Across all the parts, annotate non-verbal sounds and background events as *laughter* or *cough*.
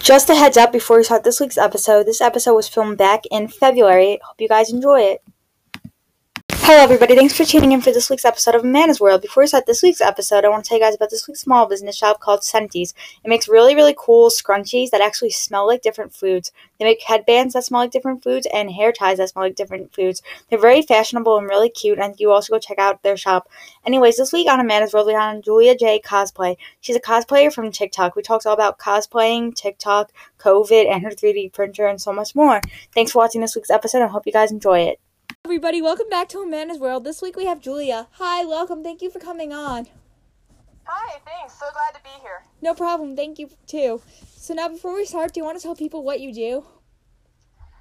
Just a heads up before we start this week's episode. This episode was filmed back in February. Hope you guys enjoy it. Hello, everybody. Thanks for tuning in for this week's episode of Amanda's World. Before we start this week's episode, I want to tell you guys about this week's small business shop called Scenties. It makes really, really cool scrunchies that actually smell like different foods. They make headbands that smell like different foods and hair ties that smell like different foods. They're very fashionable and really cute, and you also go check out their shop. Anyways, this week on a Amanda's World, we had Julia J Cosplay. She's a cosplayer from TikTok. We talked all about cosplaying, TikTok, COVID, and her 3D printer, and so much more. Thanks for watching this week's episode. I hope you guys enjoy it everybody. Welcome back to Amanda's World. This week we have Julia. Hi, welcome. Thank you for coming on. Hi, thanks. So glad to be here. No problem. Thank you too. So now before we start, do you want to tell people what you do?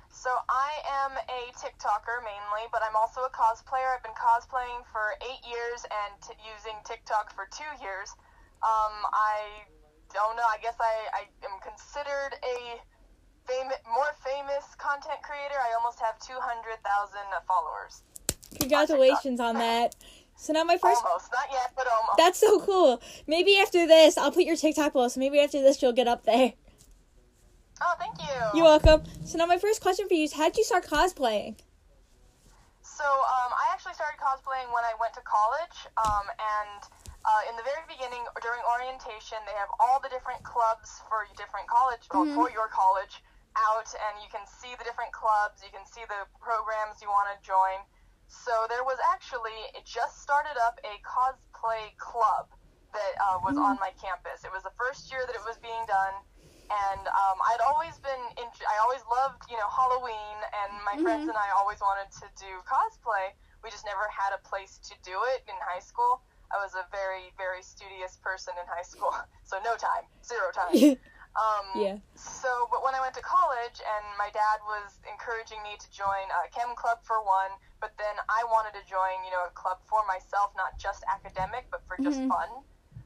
So I am a TikToker mainly, but I'm also a cosplayer. I've been cosplaying for eight years and t- using TikTok for two years. Um, I don't know. I guess I, I am considered a fam- more famous content creator. I almost have 200,000 followers. Congratulations on, that. So now my first almost not yet, but almost. That's so cool. Maybe after this, I'll put your TikTok below. So maybe after this, you'll get up there. Oh, thank you. You're welcome. So now my first question for you is: How did you start cosplaying? So um, I actually started cosplaying when I went to college, um, and uh, in the very beginning, during orientation, they have all the different clubs for different college, mm-hmm. for your college out and you can see the different clubs, you can see the programs you want to join. So there was actually, it just started up a cosplay club that uh, was mm-hmm. on my campus. It was the first year that it was being done. And um, I'd always been, in, I always loved, you know, Halloween, and my mm-hmm. friends and I always wanted to do cosplay. We just never had a place to do it in high school. I was a very, very studious person in high school, *laughs* so no time, zero time. *laughs* Um, yeah. So, but when I went to college and my dad was encouraging me to join a chem club for one, but then I wanted to join, you know, a club for myself, not just academic, but for just mm-hmm. fun.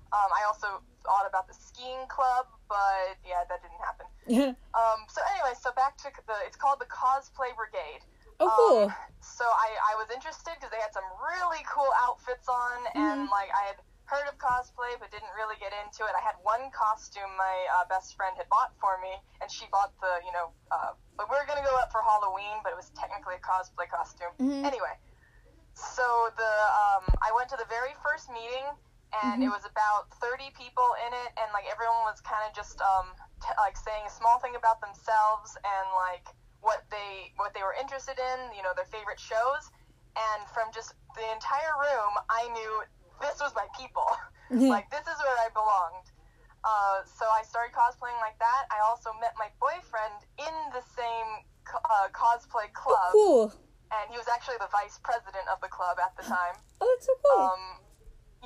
Um, I also thought about the skiing club, but yeah, that didn't happen. *laughs* um, so anyway, so back to the, it's called the Cosplay Brigade. Oh, cool. Um, so I, I was interested because they had some really cool outfits on, mm-hmm. and like I had heard of cosplay but didn't really get into it. I had one costume my uh, best friend had bought for me, and she bought the, you know, uh, we were gonna go up for Halloween, but it was technically a cosplay costume. Mm-hmm. Anyway, so the um, I went to the very first meeting, and mm-hmm. it was about 30 people in it, and like everyone was kind of just um, t- like saying a small thing about themselves and like what they what they were interested in, you know, their favorite shows. And from just the entire room, I knew this was my people. *laughs* like this is where I belonged. Uh, so I started cosplaying like that. I also met my boyfriend in the same uh, cosplay club. Oh, cool. And he was actually the vice president of the club at the time. Oh, that's so cool. Um,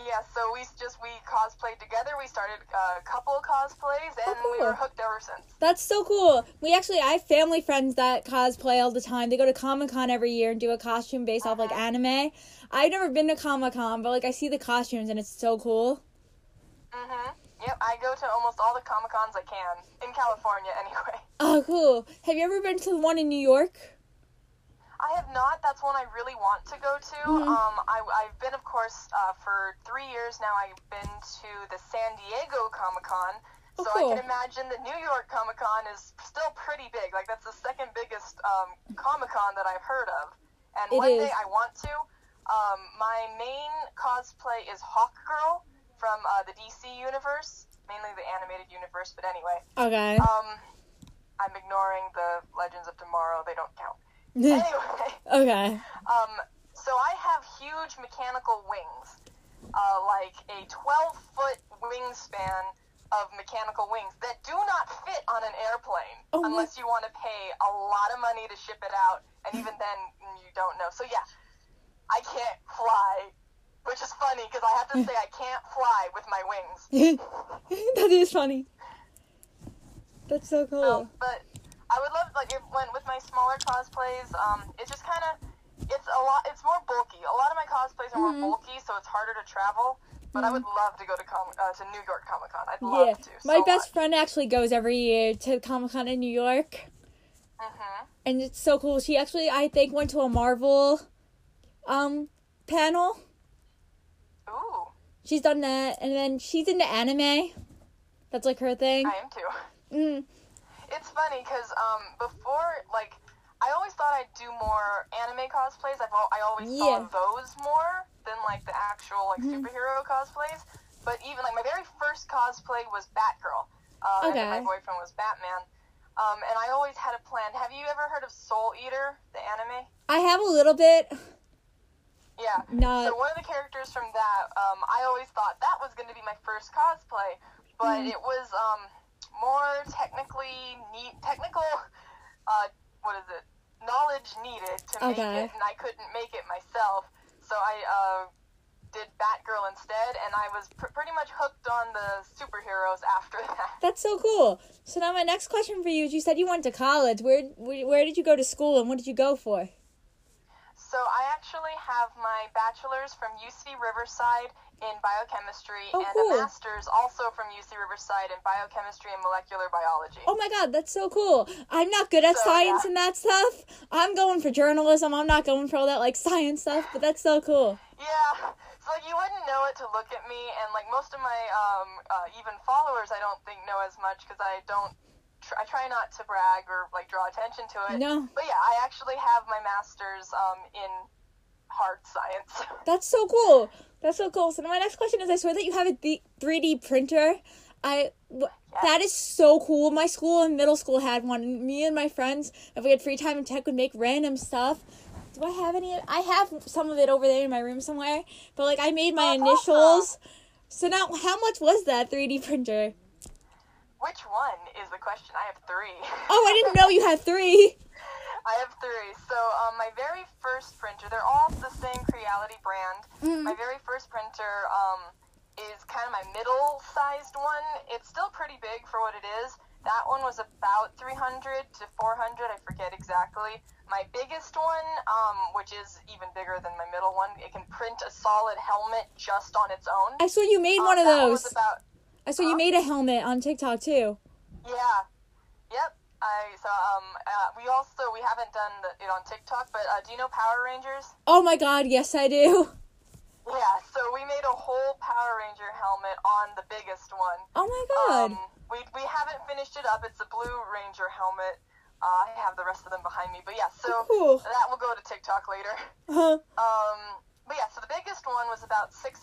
yeah, so we just we cosplayed together. We started a couple cosplays, and oh, cool. we were hooked ever since. That's so cool. We actually I have family friends that cosplay all the time. They go to Comic Con every year and do a costume based off like uh-huh. anime. I've never been to Comic Con, but like I see the costumes and it's so cool. Mhm. Yep, I go to almost all the Comic Cons I can in California, *laughs* anyway. Oh, cool. Have you ever been to the one in New York? I have not. That's one I really want to go to. Mm-hmm. Um, I, have been, of course, uh, for three years now. I've been to the San Diego Comic Con, oh, so cool. I can imagine the New York Comic Con is still pretty big. Like that's the second biggest um, Comic Con that I've heard of. And it one is. day I want to. Um, my main cosplay is Hawk Girl from uh, the DC universe, mainly the animated universe. But anyway. Okay. Um, I'm ignoring the Legends of Tomorrow. They don't count. Anyway. Okay. Um, so I have huge mechanical wings, uh, like a 12 foot wingspan of mechanical wings that do not fit on an airplane oh, unless you want to pay a lot of money to ship it out, and even then you don't know. So yeah, I can't fly, which is funny because I have to say I can't fly with my wings. *laughs* that is funny. That's so cool. Um, but I would love like if when with my smaller cosplays, um, it's just kind of it's a lot. It's more bulky. A lot of my cosplays are mm-hmm. more bulky, so it's harder to travel. But mm-hmm. I would love to go to Com- uh, to New York Comic Con. I'd love yeah. to. My so best much. friend actually goes every year to Comic Con in New York. Mm-hmm. And it's so cool. She actually, I think, went to a Marvel um panel. Ooh. She's done that, and then she's into anime. That's like her thing. I am too. Mm. It's funny because um, before, like, I always thought I'd do more anime cosplays. I've al- I always Yeah. saw those more than like the actual like Mhm. superhero cosplays. But even like my very first cosplay was Batgirl. Uh, And my boyfriend was Batman. Um, and I always had a plan. Have you ever heard of Soul Eater, the anime? I have a little bit. Yeah. Not. So one of the characters from that, um, I always thought that was going to be my first cosplay, but Mhm. it was um, more technically neat, technical. Uh, what is it? Knowledge needed to make Okay. it, and I couldn't make it myself. So I uh, did Batgirl instead, and I was pr- pretty much hooked on the superheroes after *laughs* that. That's so cool. So now my next question for you is: You said you went to college. Where where, where did you go to school, and what did you go for? So I actually have my bachelor's from UC Riverside in biochemistry Oh, and cool. a master's also from UC Riverside in biochemistry and molecular biology. Oh my god, that's so cool. I'm not good at So, science yeah. and that stuff. I'm going for journalism. I'm not going for all that like science stuff, but that's so cool. Yeah, so like you wouldn't know it to look at me, and like most of my um, uh, even followers, I don't think know as much because I don't. I try not to brag or like draw attention to it. No. But yeah, I actually have my master's um, in hard science. *laughs* That's so cool. That's so cool. So now my next question is: I swear that you have a th- 3D printer. I w- that is so cool. My school in middle school had one. And me and my friends, if we had free time in tech, would make random stuff. Do I have any? I have some of it over there in my room somewhere. But like, I made my Oh, initials. So now, how much was that 3D printer? Which one is the question? I have three. Oh, I didn't know you had three. *laughs* I have three. So um, my very first printer, they're all the same Creality brand. Mm. My very first printer um, is kind of my middle-sized one. It's still pretty big for what it is. That one was about 300 to 400, I forget exactly. My biggest one, um, which is even bigger than my middle one, it can print a solid helmet just on its own. I saw you made Um, one of those. was about I saw you made a helmet on TikTok too. Yeah. Yep. I so um uh, we also we haven't done the, it on TikTok, but uh, do you know Power Rangers? Oh my god, yes I do. *laughs* Yeah. So we made a whole Power Ranger helmet on the biggest one. Oh my god. Um, we we haven't finished it up. It's a Blue Ranger helmet. Uh, I have the rest of them behind me, but yeah. So *laughs* Cool. that will go to TikTok later. Uh-huh. Um, but yeah, so the biggest one was about 600,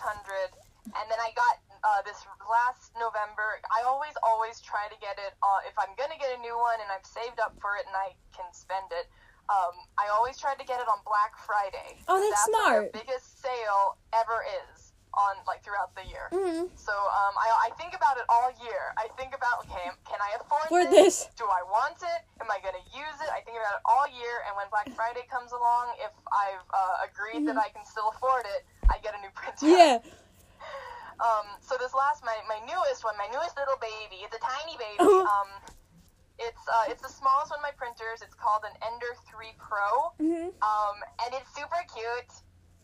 and then I got uh, this last November. I always, always try to get it. Uh, if I'm gonna get a new one and I've saved up for it and I can spend it, um, I always try to get it on Black Friday. Oh, that's when smart. their biggest sale ever is on like throughout the year. Mhm. So um, I, I think about it all year. I think about okay, can I afford For this? this. Do I want it? Am I going to use it? I think about it all year, and when Black Friday comes along, if I've uh, agreed that I can still afford it, I get a new printer. Mm-hmm. Yeah. Um. So this last, my my newest one, my newest little baby. It's a tiny baby. Um. It's uh, it's the smallest one of my printers. It's called an Ender 3 Pro. Mhm. Um, and it's super cute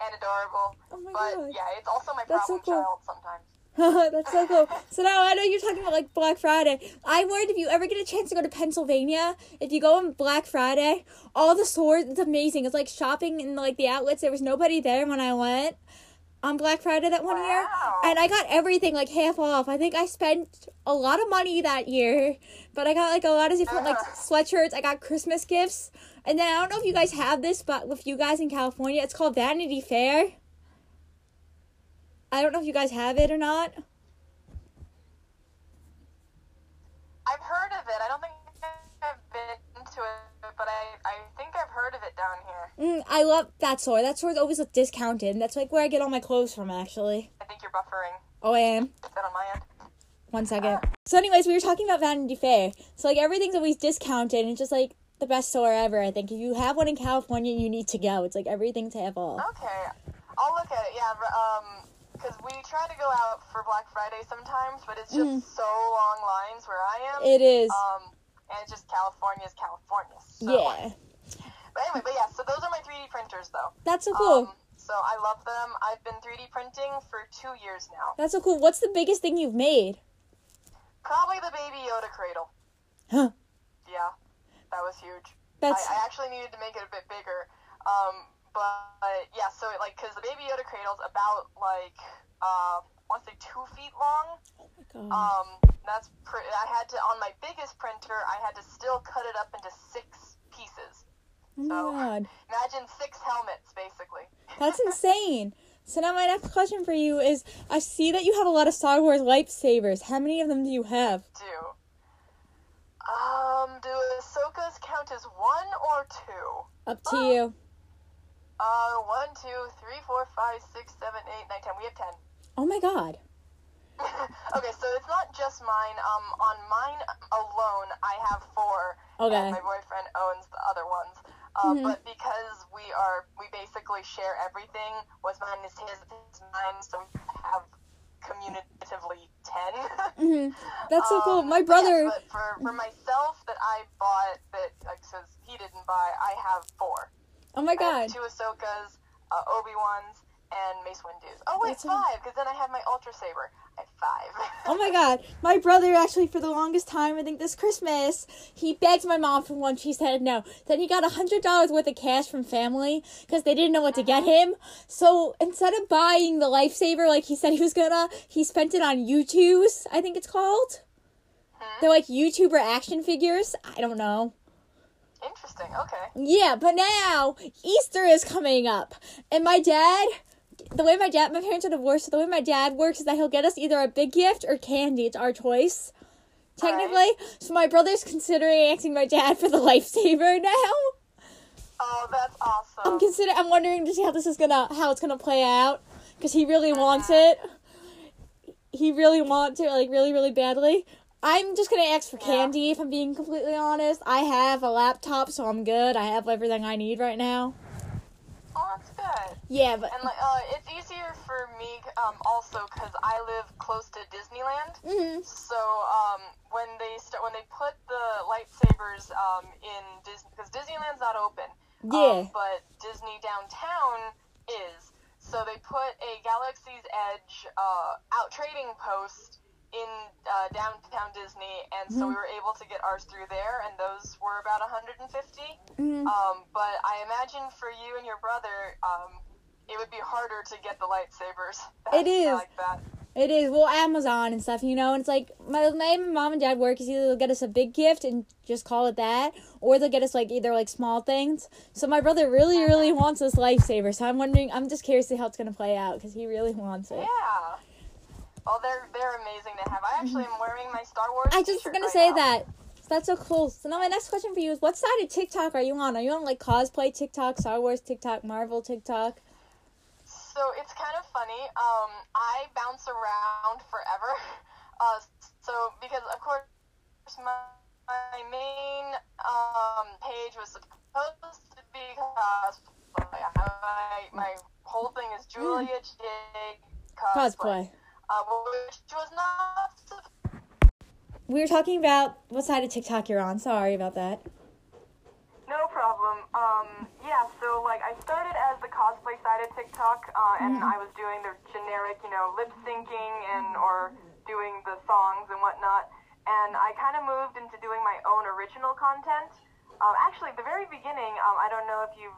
and adorable. Oh my but god. yeah, it's also my That's so problem cool. child sometimes. *laughs* That's so cool. So now I know you're talking about like Black Friday. I worried if you ever get a chance to go to Pennsylvania, if you go on Black Friday, all the stores, it's amazing. It's like shopping in like the outlets. There was nobody there when I went on Black Friday that one year. And I got everything like half off. I think I spent a lot of money that year, but I got like a lot of different like sweatshirts. I got Christmas gifts. And then I don't know if you guys have this, but with you guys in California, it's called Vanity Fair. I don't know if you guys have it or not. I've heard of it. I don't think I've been it, but I, I think I've heard of it down here. Mm, I love that store. That store's always like, discounted. That's like where I get all my clothes from, actually. I think you're buffering. Oh, I am. Is that on my end? One second. So, anyways, we were talking about Vanity Fair. So, like, everything's always discounted, and it's just like the best store ever. I think if you have one in California, you need to go. It's like everything's have all. Okay. I'll look at it. Yeah. Um, because we try to go out for Black Friday sometimes, but it's just Mhm. so long lines where I am. It is. Um, and it's just California's California. So. yeah. But anyway, but yeah. So those are my 3D printers, though. That's so cool. Um, so I love them. I've been 3D printing for two years now. That's so cool. What's the biggest thing you've made? Probably the Baby Yoda cradle. Huh. Yeah, that was huge. That's. I, I actually needed to make it a bit bigger. Um, but yeah, so like, cause the Baby Yoda cradle's about like uh, want to say two feet long. Oh. Um, that's pr- I had to on my biggest printer. I had to still cut it up into six pieces. oh my so- god. *laughs* Imagine six helmets, basically. That's *laughs* insane. So now my next question for you is: I see that you have a lot of Star Wars lightsabers. How many of them do you have? Do. Um, do Ahsoka's count as one or two? Up to you. Uh, one, two, three, four, five, six, seven, eight, nine, ten. We have ten. Oh my god. *laughs* okay, so it's not just mine. Um, on mine alone, I have four. Okay. And my boyfriend owns the other ones. Uh, Mhm. But because we are, we basically share everything. What's mine is his, is mine. So we have commutatively ten. hmm That's so cool. Um, My brother. Yes, but for, for myself, that I bought that because he didn't buy, I have four. Oh my god. two Ahsokas, uh, Obi Wan's, and Mace Windu's. Oh wait, That's five, because then I have my Ultra Saber. I have five. *laughs* Oh my god. My brother actually for the longest time, I think this Christmas, he begged my mom for one. She said no. Then he got a hundred dollars worth of cash from family because they didn't know what to get uh-huh. him. So instead of buying the lifesaver like he said he was gonna, he spent it on Youtooz, I think it's called. Hmm? They're like YouTuber action figures. I don't know. Interesting. Okay. Yeah, but now Easter is coming up, and my dad, the way my dad, my parents are divorced, so the way my dad works is that he'll get us either a big gift or candy. It's our choice, technically. So my brother's considering asking my dad for the lifesaver now. Oh, that's awesome. I'm consider. I'm wondering to see how this is gonna, how it's gonna play out, because he really wants it. He really wants it, like really, really badly. I'm just gonna ask for Yeah. candy if I'm being completely honest. I have a laptop, so I'm good. I have everything I need right now. Yeah, but And like, uh, it's easier for me um, also because I live close to Disneyland. Mhm. So um, when they start, when they put the lightsabers um, in Disney, because Disneyland's not open. Yeah. Um, but Disney downtown is. So they put a Galaxy's Edge uh, out trading post in uh, downtown Disney, and so we were able to get ours through there, and those were about 150. Mhm. Um, but I imagine for you and your brother, um, it would be harder to get the lightsabers. *laughs* It is. Like that. It is well Amazon and stuff, you know. And it's like my my mom and dad work is either they'll get us a big gift and just call it that, or they'll get us like either like small things. So my brother really really wants this lifesaver. So I'm wondering. I'm just curious to see how it's gonna play out because he really wants it. Yeah. Oh, they're they're amazing to have. I actually am wearing my Star Wars. I just gonna right say now. that. That's so cool. So now my next question for you is, what side of TikTok are you on? Are you on like cosplay TikTok, Star Wars TikTok, Marvel TikTok? So it's kind of funny. Um, I bounce around forever. *laughs* Uh, so because of course my, my main um, page was supposed to be cosplay. My, my whole thing is Julia J cosplay, Cosplay. Uh, which was not We were talking about what side of TikTok you're on. Sorry about that. No problem. Um, yeah, so like I started as the cosplay side of TikTok, uh, and I was doing the generic, you know, lip syncing and or doing the songs and whatnot. And I kind of moved into doing my own original content. Um, actually, the very beginning, um, I don't know if you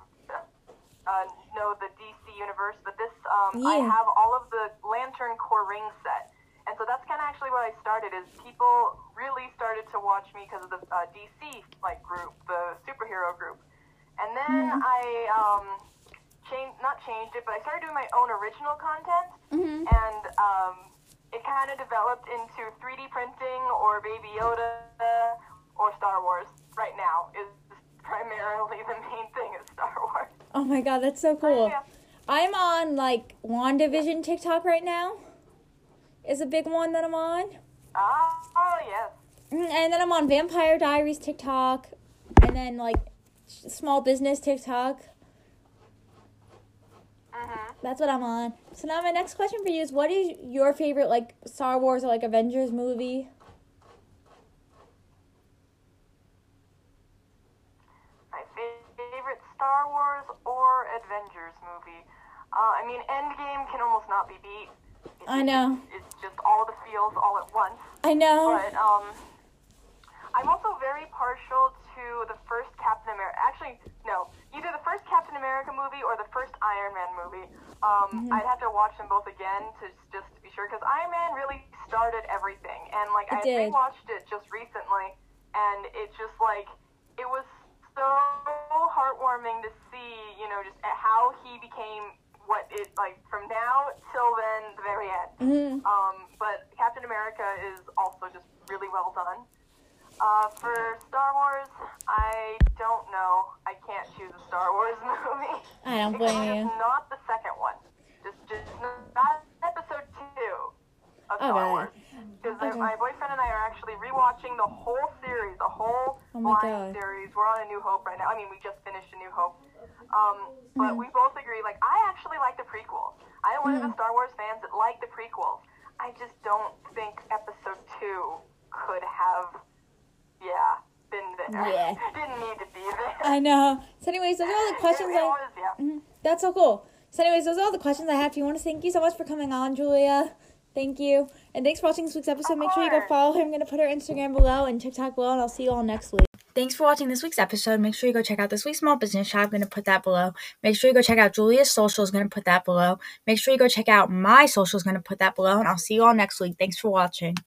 uh, know the DC universe, but this um, I have all of the Lantern Corps ring set. And so that's kind of actually what I started. Is people really started to watch me because of the uh, DC like group, the superhero group, and then I um, changed not changed it, but I started doing my own original content, Mm-hmm. and um, it kind of developed into 3D printing or Baby Yoda or Star Wars. Right now is primarily the main thing is Star Wars. Oh my god, that's so cool. I'm on like WandaVision TikTok right now. Is a big one that I'm on. Ah, oh yes. Mm, And then I'm on Vampire Diaries TikTok. And then like small business TikTok. Mhm. That's what I'm on. So now my next question for you is what is your favorite like Star Wars or like Avengers movie? Uh, I mean, Endgame can almost not be beat. It's I know. It's just all the feels all at once. I know. But um, I'm also very partial to the first Captain America. Actually, no, either the first Captain America movie or the first Iron Man movie. Um, I'd have to watch them both again to just be sure because Iron Man really started everything, and like It I did. rewatched it just recently, and it's just like it was so heartwarming to see, you know, just how he became what it like from now till then, the very end. hmm Um, but Captain America is also just really well done. Uh, for Star Wars, I don't know. I can't choose a Star Wars *laughs* movie. I don't blame you. Not the second one. Just, just not episode two of Star Okay. Wars. Because Okay. my boyfriend and I are actually rewatching the whole series, the whole Oh blind God. series. We're on A New Hope right now. I mean, we just finished A New Hope. Um, but Mhm. we both agree, like, I actually like the prequels. I am one of Mm-hmm. the Star Wars fans that like the prequels. I just don't think episode two could have, yeah, been there. Yeah. *laughs* Didn't need to be there. I know. So, anyways, those are all the *laughs* questions It, it I. was, yeah. Mhm. That's so cool. So, anyways, those are all the questions I have. Do you want to thank you so much for coming on, Julia? Thank you. And thanks for watching this week's episode. Make sure you go follow her. I'm going to put her Instagram below and TikTok below, and I'll see you all next week. Thanks for watching this week's episode. Make sure you go check out this week's small business shop. I'm going to put that below. Make sure you go check out Julia's socials. going to put that below. Make sure you go check out my socials. going to put that below. And I'll see you all next week. Thanks for watching.